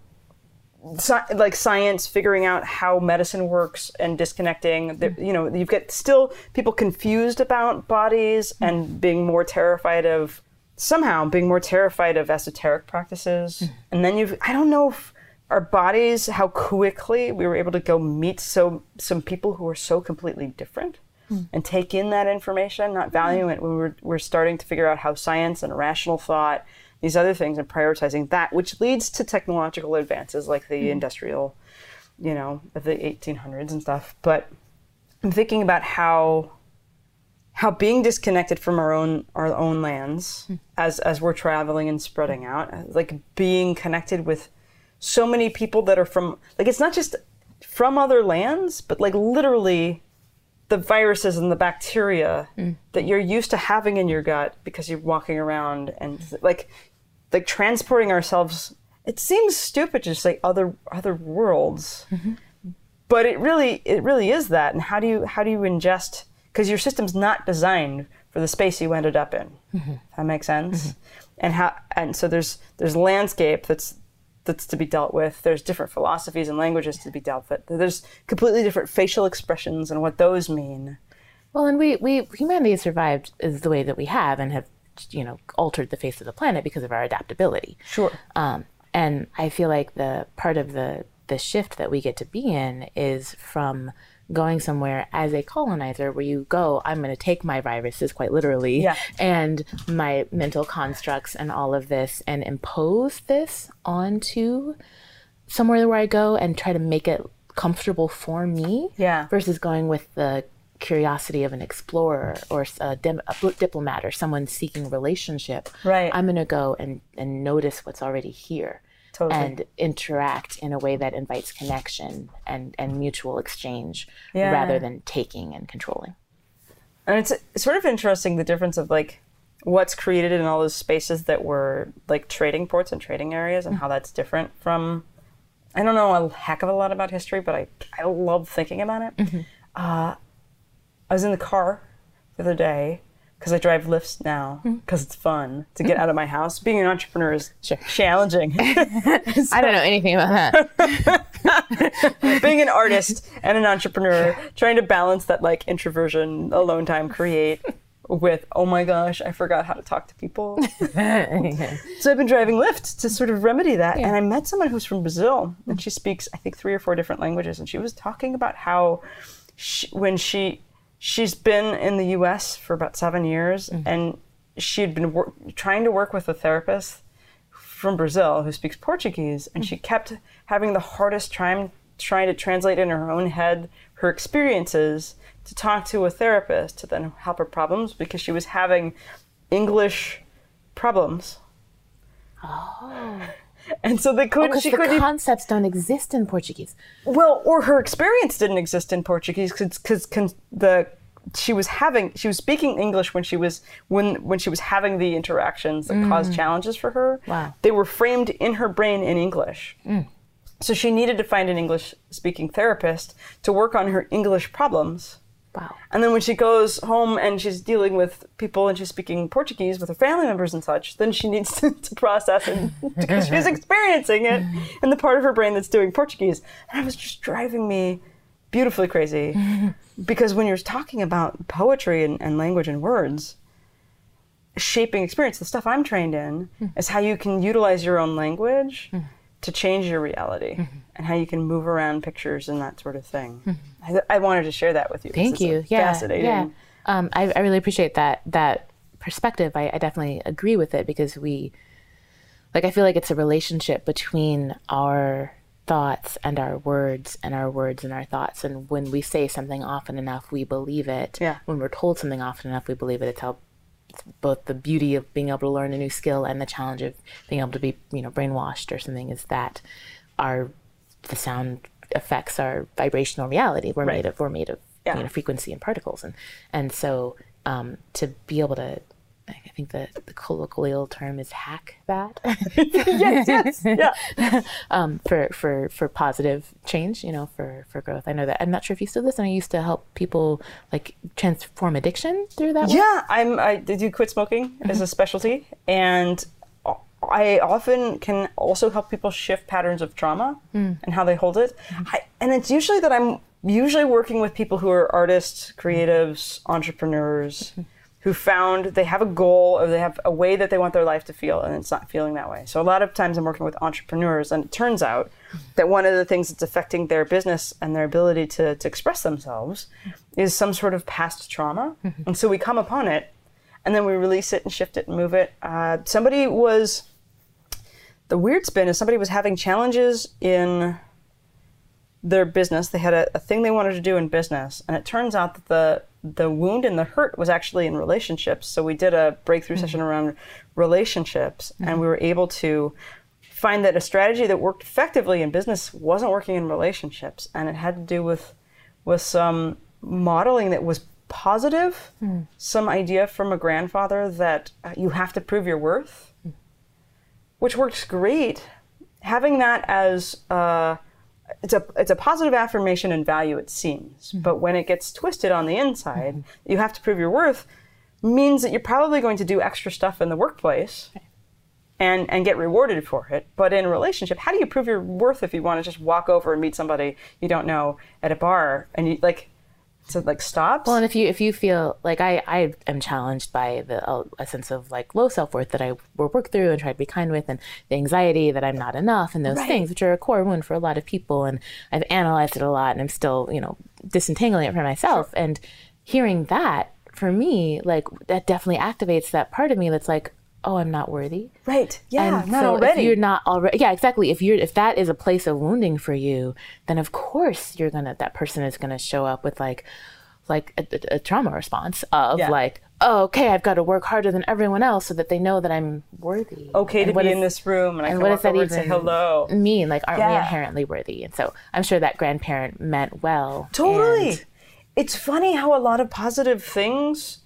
sci- like science figuring out how medicine works and disconnecting the, mm-hmm. you know you've got still people confused about bodies mm-hmm. and being more terrified of somehow being more terrified of esoteric practices. And then you've i don't know if our bodies how quickly we were able to go meet so some people who are so completely different hmm. and take in that information not valuing it. When we're, we're starting to figure out how science and rational thought these other things and prioritizing that which leads to technological advances like the hmm. industrial you know of the 1800s and stuff. But i'm thinking about how how being disconnected from our own our own lands as as we're traveling and spreading out like being connected with so many people that are from like it's not just from other lands but like literally the viruses and the bacteria that you're used to having in your gut because you're walking around and like like transporting ourselves. It seems stupid to say other other worlds mm-hmm. but it really it really is that. And how do you how do you ingest because your system's not designed for the space you ended up in. That makes sense. And how and so there's there's landscape that's that's to be dealt with. There's different philosophies and languages to be dealt with. There's completely different facial expressions and what those mean. Well, and we, we humanity has survived is the way that we have and have, you know, altered the face of the planet because of our adaptability. sure. Um, and I feel like the part of the the shift that we get to be in is from going somewhere as a colonizer where you go i'm going to take my viruses quite literally Yeah. and my mental constructs and all of this and impose this onto somewhere where i go and try to make it comfortable for me Yeah. versus going with the curiosity of an explorer or a, dim- a diplomat or someone seeking relationship Right. i'm going to go and, and notice what's already here Totally. and interact in a way that invites connection and, and mutual exchange Yeah. rather than taking and controlling And it's, sort of interesting the difference of like what's created in all those spaces that were like trading ports and trading areas and how that's different from. I don't know a heck of a lot about history, but I, I love thinking about it. Uh, I was in the car the other day because I drive lifts now hmm. because it's fun to get out of my house. Being an entrepreneur is Sure. challenging. I don't know anything about that. Being an artist and an entrepreneur, trying to balance that like introversion, alone time create with oh my gosh, I forgot how to talk to people. So I've been driving Lyft to sort of remedy that. And I met someone who's from Brazil and she speaks, I think, three or four different languages. And she was talking about how she, when she she's been in the U.S. for about seven years mm-hmm. and she had been wor- trying to work with a therapist from Brazil who speaks Portuguese, and mm-hmm. she kept having the hardest time trying to translate in her own head her experiences to talk to a therapist to then help her problems because she was having English problems. Oh. And so they couldn't. Oh, because she the couldn't. concepts don't exist in Portuguese. well, or her experience didn't exist in Portuguese because the she was having she was speaking English when she was when when she was having the interactions that caused mm. challenges for her. Wow. They were framed in her brain in English. Mm. So she needed to find an English speaking therapist to work on her English problems. Wow. And then when she goes home and she's dealing with people and she's speaking Portuguese with her family members and such, then she needs to, to process it because she's experiencing it in the part of her brain that's doing Portuguese. And it was just driving me beautifully crazy because when you're talking about poetry and, and language and words, shaping experience, the stuff I'm trained in hmm. is how you can utilize your own language hmm. To change your reality and how you can move around pictures and that sort of thing. I, I wanted to share that with you. Thank you. Yeah. Fascinating. Yeah. Um, I, I really appreciate that that perspective. I, I definitely agree with it because we, like, I feel like it's a relationship between our thoughts and our words and our words and our thoughts. And when we say something often enough, we believe it. Yeah. When we're told something often enough, we believe it. It's how both the beauty of being able to learn a new skill and the challenge of being able to be, you know, brainwashed or something is that our the sound affects our vibrational reality. We're Right. made of we're made of Yeah. you know frequency and particles and and so um, to be able to I think the, the colloquial term is hack that yes, yes, yeah. um, for, for, for positive change, you know, for, for growth. I know that I'm not sure if you still listen. I used to help people like transform addiction through that. Yeah, I'm. I do quit smoking as a mm-hmm. specialty, and I often can also help people shift patterns of trauma mm. and how they hold it. Mm-hmm. I, and it's usually that I'm usually working with people who are artists, mm-hmm. creatives, entrepreneurs. Who found they have a goal or they have a way that they want their life to feel and it's not feeling that way. So a lot of times I'm working with entrepreneurs and it turns out that one of the things that's affecting their business and their ability to, to express themselves is some sort of past trauma. And so we come upon it and then we release it and shift it and move it. Uh, somebody was the weird spin is somebody was having challenges in their business. They had a, a thing they wanted to do in business, and it turns out that the the wound and the hurt was actually in relationships. So we did a breakthrough session around relationships, and we were able to find that a strategy that worked effectively in business wasn't working in relationships, and it had to do with with some modeling that was positive, some idea from a grandfather that uh, you have to prove your worth, which works great. Having that as uh, it's a it's a positive affirmation and value it seems, mm-hmm. but when it gets twisted on the inside, mm-hmm. you have to prove your worth means that you're probably going to do extra stuff in the workplace and and get rewarded for it. But in a relationship, how do you prove your worth if you want to just walk over and meet somebody you don't know at a bar? And you like so it like stops? Well, and if you if you feel like I I am challenged by the uh, a sense of like low self worth that I will work through and try to be kind with, and the anxiety that I'm not enough, and those Right. things which are a core wound for a lot of people, and I've analyzed it a lot, and I'm still you know disentangling it for myself, and hearing that for me like that definitely activates that part of me that's like oh I'm not worthy, right. Yeah, and not so already. if you're not already, yeah, exactly. If you're, if that is a place of wounding for you, then of course you're gonna, that person is gonna show up with like, like a, a- trauma response of Yeah. like, oh, okay, I've got to work harder than everyone else so that they know that I'm worthy. okay And to be is- in this room and I and can what walk does that and say even hello. mean? Like, aren't we inherently worthy? And so I'm sure that grandparent meant well. Totally. and- It's funny how a lot of positive things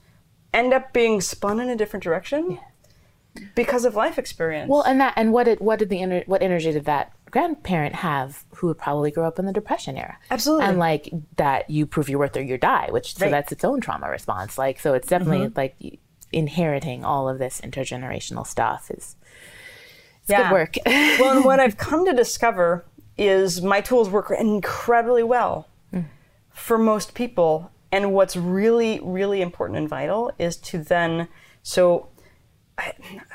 end up being spun in a different direction because of life experience. Well, and that, and what did, what did the, ener- what energy did that grandparent have who would probably grow up in the depression era? Absolutely. And like that you prove your worth or you die, which so Right. that's its own trauma response. Like, so it's definitely Mm-hmm. like, inheriting all of this intergenerational stuff is it's Yeah. good work. well, and what I've come to discover is my tools work incredibly well for most people. And what's really, really important and vital is to then, so I,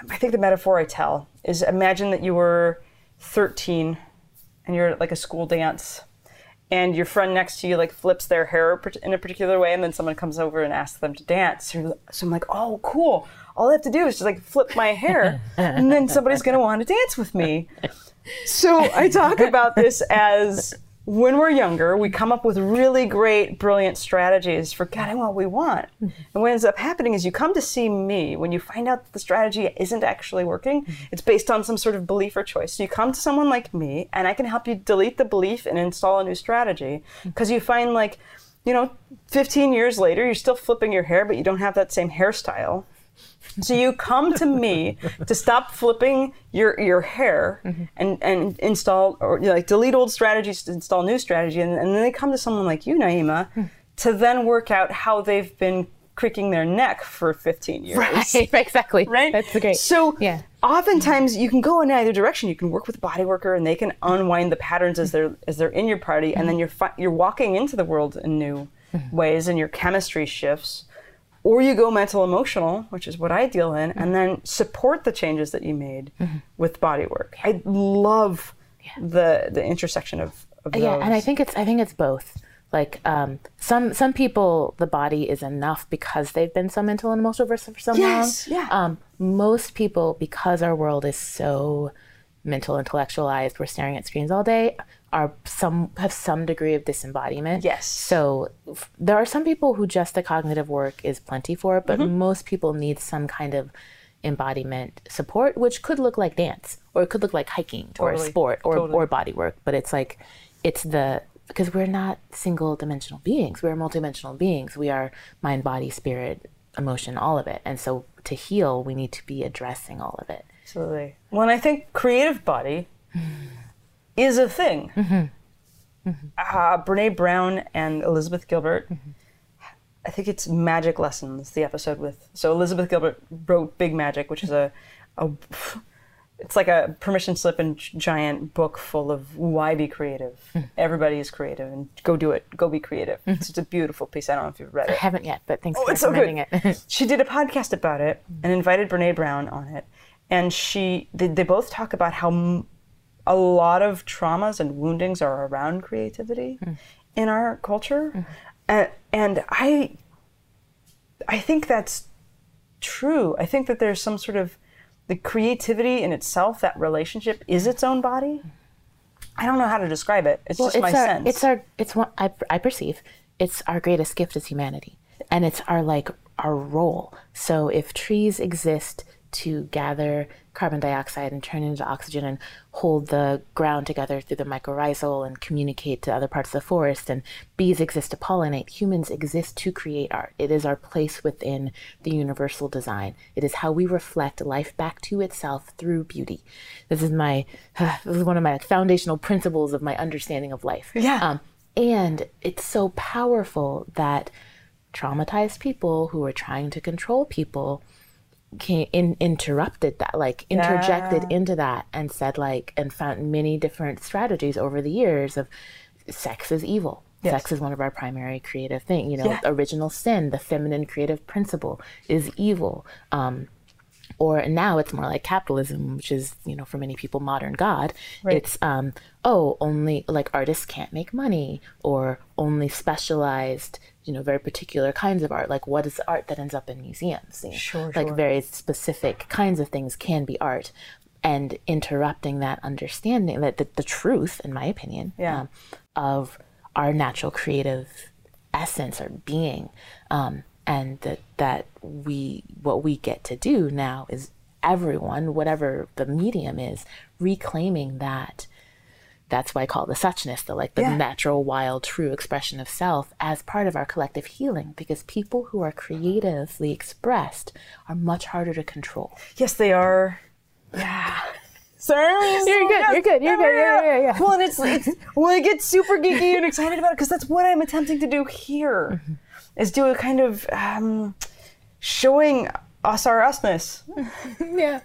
I think the metaphor I tell is imagine that you were 13 and you're at like a school dance and your friend next to you like flips their hair in a particular way and then someone comes over and asks them to dance. So i'm like oh cool. All i have to do is just like flip my hair and then somebody's going to want to dance with me. So i talk about this as when we're younger we come up with really great brilliant strategies for getting what we want. Mm-hmm. And what ends up happening is you come to see me when you find out that the strategy isn't actually working. Mm-hmm. It's based on some sort of belief or choice. So you come to someone like me and i can help you delete the belief and install a new strategy. Mm-hmm. Because you find like you know 15 years later you're still flipping your hair but you don't have that same hairstyle so you come to me to stop flipping your your hair and and install or you know, like delete old strategies to install new strategy, and, and then they come to someone like you, Naima, to then work out how they've been creaking their neck for 15 years. right, exactly. Right? That's great. So yeah. oftentimes you can go in either direction. You can work with a body worker and they can unwind the patterns as they're as they're in your party, and then you're fi- you're walking into the world in new ways, and your chemistry shifts. Or you go mental emotional, which is what I deal in, and then support the changes that you made with body work. I love the the intersection of, of yeah and i think it's i think it's both. Like um, some some people the body is enough because they've been so mental and emotional for, for so Yes, long yeah. um, most people because our world is so mental intellectualized we're staring at screens all day are some have some degree of disembodiment Yes. so f- there are some people who just the cognitive work is plenty for but Mm-hmm. most people need some kind of embodiment support which could look like dance or it could look like hiking or a sport or, Totally. or body work but it's like it's the because we're not single dimensional beings we're multidimensional beings we are mind body spirit emotion all of it and so to heal we need to be addressing all of it Absolutely. When I think creative body is a thing. Mm-hmm. Mm-hmm. Uh, Brene Brown and Elizabeth Gilbert. Mm-hmm. I think it's Magic Lessons, the episode with. So Elizabeth Gilbert wrote Big Magic, which is a, a it's like a permission slip and giant book full of why be creative. Hmm. Everybody is creative and go do it. Go be creative. It's just a beautiful piece. I don't know if you've read it. i haven't yet but thanks Oh, for it's so good. it she did a podcast about it hmm. and invited Brene Brown on it, and she they, they both talk about how a lot of traumas and woundings are around creativity mm-hmm. in our culture, mm-hmm. and, and I I think that's true. I think that there's some sort of the creativity in itself, that relationship is its own body. Mm-hmm. I don't know how to describe it. It's just it's my our, sense. It's our, it's what I, I perceive. It's our greatest gift as humanity, and it's our like our role. So if trees exist to gather carbon dioxide and turn it into oxygen and hold the ground together through the mycorrhizal and communicate to other parts of the forest, and bees exist to pollinate, humans exist to create art. It is our place within the universal design. It is how we reflect life back to itself through beauty. This is my this is one of my foundational principles of my understanding of life. Yeah. Um, and it's so powerful that traumatized people who are trying to control people came in, interrupted that, like interjected into that and said like, and found many different strategies over the years of sex is evil. Sex is one of our primary creative thing. You know, Yeah. original sin, the feminine creative principle is evil. Um, or now it's more like capitalism, which is you know for many people modern God. It's um oh only like artists can't make money or only specialized you know very particular kinds of art. Like what is art that ends up in museums? You know, Sure, like sure. very specific kinds of things can be art, and interrupting that understanding that the, the truth, in my opinion, Yeah. um, of our natural creative essence or being um, and that that we what we get to do now is everyone whatever the medium is reclaiming that that's why I call the suchness, the like the Yeah. natural, wild, true expression of self as part of our collective healing. Because people who are creatively expressed are much harder to control. Yes, they are. Yeah. Sorry, You're good, you're good, you're good, yeah, yeah, yeah. Well, and it's, it's well, I get super geeky and excited about it because that's what I'm attempting to do here, Mm-hmm. Is do a kind of um, showing us our usness. Yeah.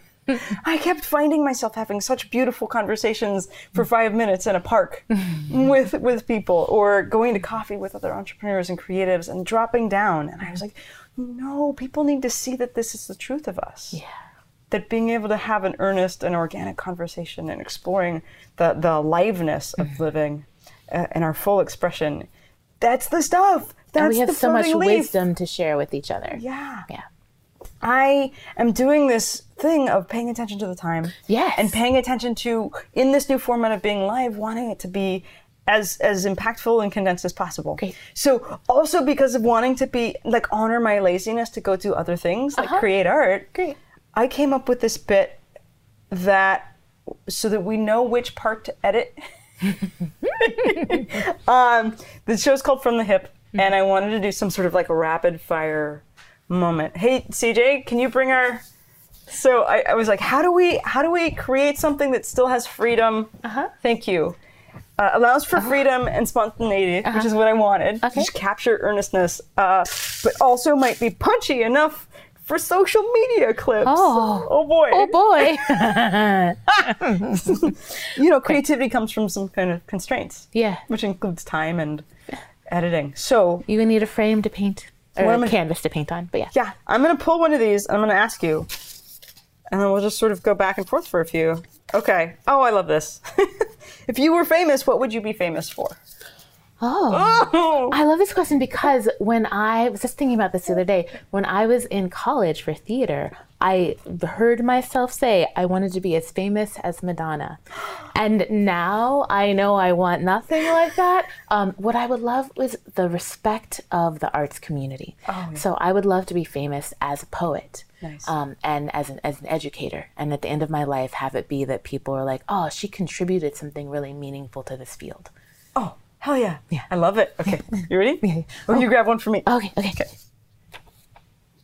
I kept finding myself having such beautiful conversations for five minutes in a park with with people, or going to coffee with other entrepreneurs and creatives, and dropping down. And I was like, no, people need to see that this is the truth of us. Yeah. That being able to have an earnest and organic conversation and exploring the the aliveness of living uh, in our full expression, that's the stuff. And we have so much leaf. wisdom to share with each other. Yeah. Yeah. I am doing this thing of paying attention to the time. Yes. And paying attention to in this new format of being live, wanting it to be as as impactful and condensed as possible. Great. So also because of wanting to be like honor my laziness to go do other things like Uh-huh. create art. Great. I came up with this bit that so that we know which part to edit. um, the show's called From the Hip, and I wanted to do some sort of like a rapid fire moment. Hey, CJ, can you bring our? So I, I was like, how do we how do we create something that still has freedom? Uh-huh. Thank you. Uh, allows for freedom and spontaneity, which is what I wanted. Okay. Just capture earnestness, uh, but also might be punchy enough for social media clips. Oh. oh boy. Oh boy. You know, creativity comes from some kind of constraints, yeah. which includes time and editing. So You would need a frame to paint or What a canvas to paint on. But yeah. yeah, I'm gonna pull one of these. and I'm gonna ask you, and then we'll just sort of go back and forth for a few. Okay. Oh, I love this. if you were famous, what would you be famous for? Oh. Oh, I love this question because when I was just thinking about this the other day, when I was in college for theater, I heard myself say I wanted to be as famous as Madonna. And now I know I want nothing like that. Um, what I would love was the respect of the arts community. So I would love to be famous as a poet. Nice. Um, and as an, as an educator, and at the end of my life, have it be that people are like, "Oh, she contributed something really meaningful to this field." oh, hell yeah. Yeah. I love it. Okay. You ready? Yeah. Oh, you grab one for me. Okay. Okay, okay.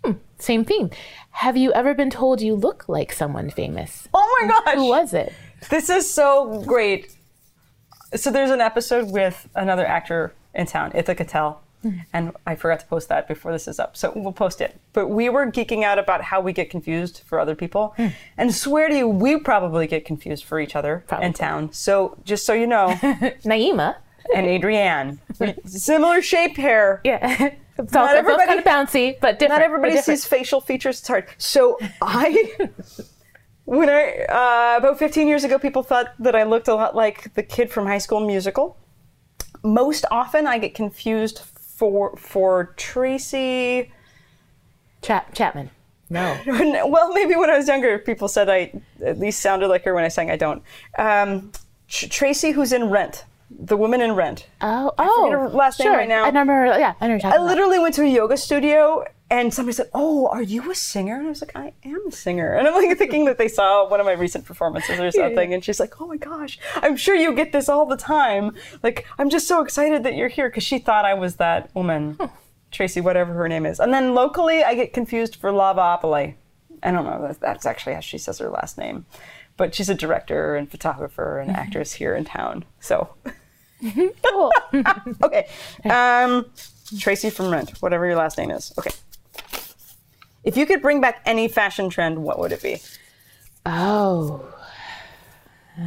Hmm, same theme. Have you ever been told you look like someone famous? Oh my gosh. Who was it? This is so great. So there's an episode with another actor in town, Ithaca Tell, and I forgot to post that before this is up, so we'll post it. But we were geeking out about how we get confused for other people, and swear to you, we probably get confused for each other Probably. in town. So just so you know, Naima. And Adrienne, similar shaped hair. Yeah. It's also both everybody- kind of bouncy, but different. Not everybody different. sees facial features. It's hard. So I, when I uh, about 15 years ago, people thought that I looked a lot like the kid from High School Musical. Most often, I get confused for for Tracy. Chap- Chapman. No. Well, maybe when I was younger, people said I at least sounded like her when I sang. I don't. Um, Tr- Tracy, who's in Rent, the woman in Rent. Oh, oh. her last name right now. I remember. Yeah, I know. I about. literally went to a yoga studio and somebody said, "Oh, are you a singer?" And I was like, "I am a singer." And I'm like thinking that they saw one of my recent performances or something. And she's like, "Oh my gosh, I'm sure you get this all the time. Like, I'm just so excited that you're here because she thought I was that woman, Tracy, whatever her name is." And then locally, I get confused for Lavaopoli. I don't know. if That's actually how she says her last name, but she's a director and photographer and mm-hmm. actress here in town. So. Cool. Okay. Um, Tracy from Rent, whatever your last name is. Okay. If you could bring back any fashion trend, what would it be? Oh.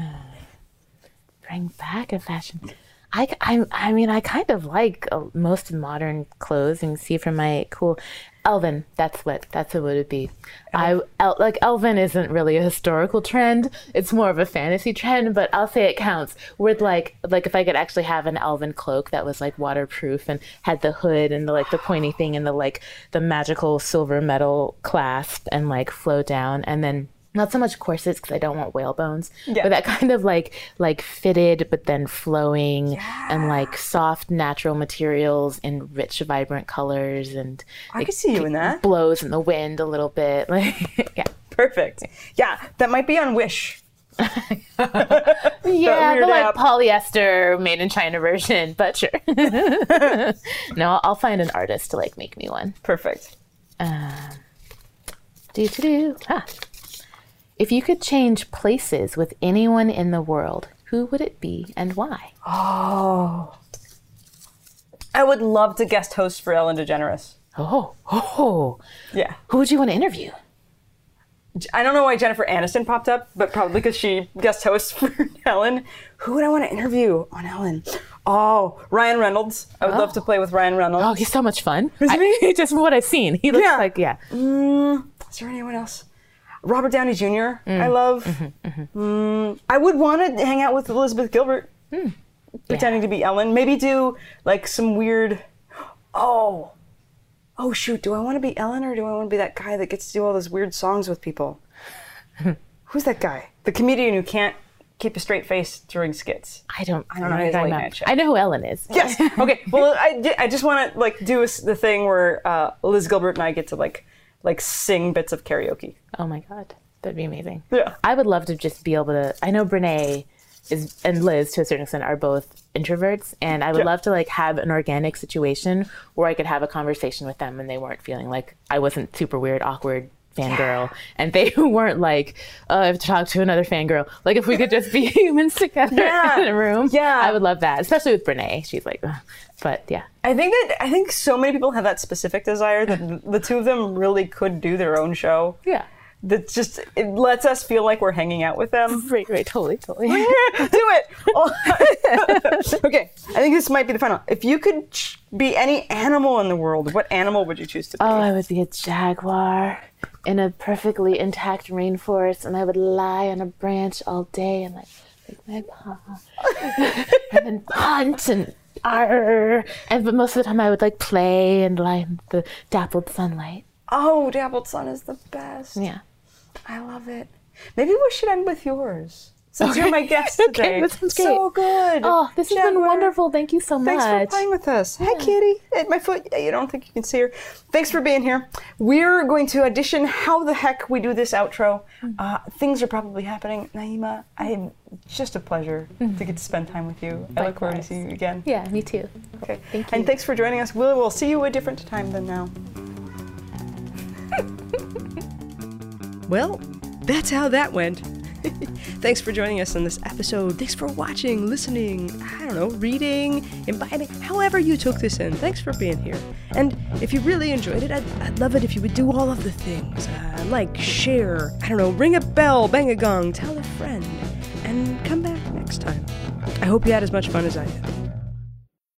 Bring back a fashion. I, I, I mean, I kind of like uh, most modern clothes, and you can see from my cool Elven. That's what that's what it would be. I El, like Elven isn't really a historical trend; it's more of a fantasy trend. But I'll say it counts. With like like if I could actually have an Elven cloak that was like waterproof and had the hood and the like the pointy thing and the like the magical silver metal clasp and like flow down and then not so much corsets because I don't want whale bones, Yeah. but that kind of like like fitted but then flowing and like soft natural materials in rich vibrant colors and I could see you in that. blows in the wind a little bit. Like yeah. Perfect. Yeah, that might be on Wish. Yeah, the like app. polyester made in China version, but sure. no, I'll find an artist to like make me one. Perfect. Um, do to do. Ah. If you could change places with anyone in the world, who would it be and why? Oh. I would love to guest host for Ellen DeGeneres. Oh, oh. Yeah. Who would you want to interview? I don't know why Jennifer Aniston popped up, but probably because she guest hosts for Ellen. Who would I want to interview on Ellen? Oh, Ryan Reynolds. I would love to play with Ryan Reynolds. Oh, he's so much fun. Isn't I- just from what I've seen, he looks Yeah. like yeah. Mm, is there anyone else? Robert Downey Jr. Mm. I love. Mm-hmm, Mm, I would want to hang out with Elizabeth Gilbert, Hmm. pretending to be Ellen. Maybe do like some weird. Oh, oh shoot! Do I want to be Ellen or do I want to be that guy that gets to do all those weird songs with people? Who's that guy? The comedian who can't keep a straight face during skits. I don't. I don't know his late night show. I know who Ellen is. Yes. Okay. Well, I, I just want to like do a the thing where uh, Liz Gilbert and I get to like like sing bits of karaoke. Oh my god, that'd be amazing. Yeah. I would love to just be able to. I know Brene is and Liz to a certain extent are both introverts, and I would Yeah. love to like have an organic situation where I could have a conversation with them, and they weren't feeling like I wasn't super weird, awkward fangirl, and they weren't like, oh, I have to talk to another fangirl. Like if we could just be humans together Yeah. in a room, Yeah. I would love that, especially with Brene. She's like, "Ugh." But yeah. I think that I think so many people have that specific desire that the two of them really could do their own show. Yeah. That just it lets us feel like we're hanging out with them. Right, right, totally, totally. do it. Okay, I think this might be the final. If you could ch- be any animal in the world, what animal would you choose to be? Oh, I would be a jaguar in a perfectly intact rainforest, and I would lie on a branch all day and like lick my paw, and then hunt and arr. And but most of the time, I would like play and lie in the dappled sunlight. Oh, Dappled Sun is the best. Yeah. I love it. Maybe we should end with yours. Since you're my guest Okay, today. that sounds So good. Oh, this has been wonderful. Thank you so much. Thanks for playing with us. Hi, Kitty. At my foot. You don't think you can see her. Thanks for being here. We're going to audition how the heck we do this outro. Uh, things are probably happening. Naima, I am just a pleasure to get to spend time with you. I look forward to seeing you again. Yeah, me too. Okay. Thank you. And thanks for joining us. We'll, we'll see you a different time than now. Well, that's how that went. Thanks for joining us on this episode. Thanks for watching, listening, I don't know, reading, imbibing, however you took this in. Thanks for being here. And if you really enjoyed it, I'd, I'd love it if you would do all of the things uh, like share, I don't know, ring a bell, bang a gong, tell a friend, and come back next time. I hope you had as much fun as I did.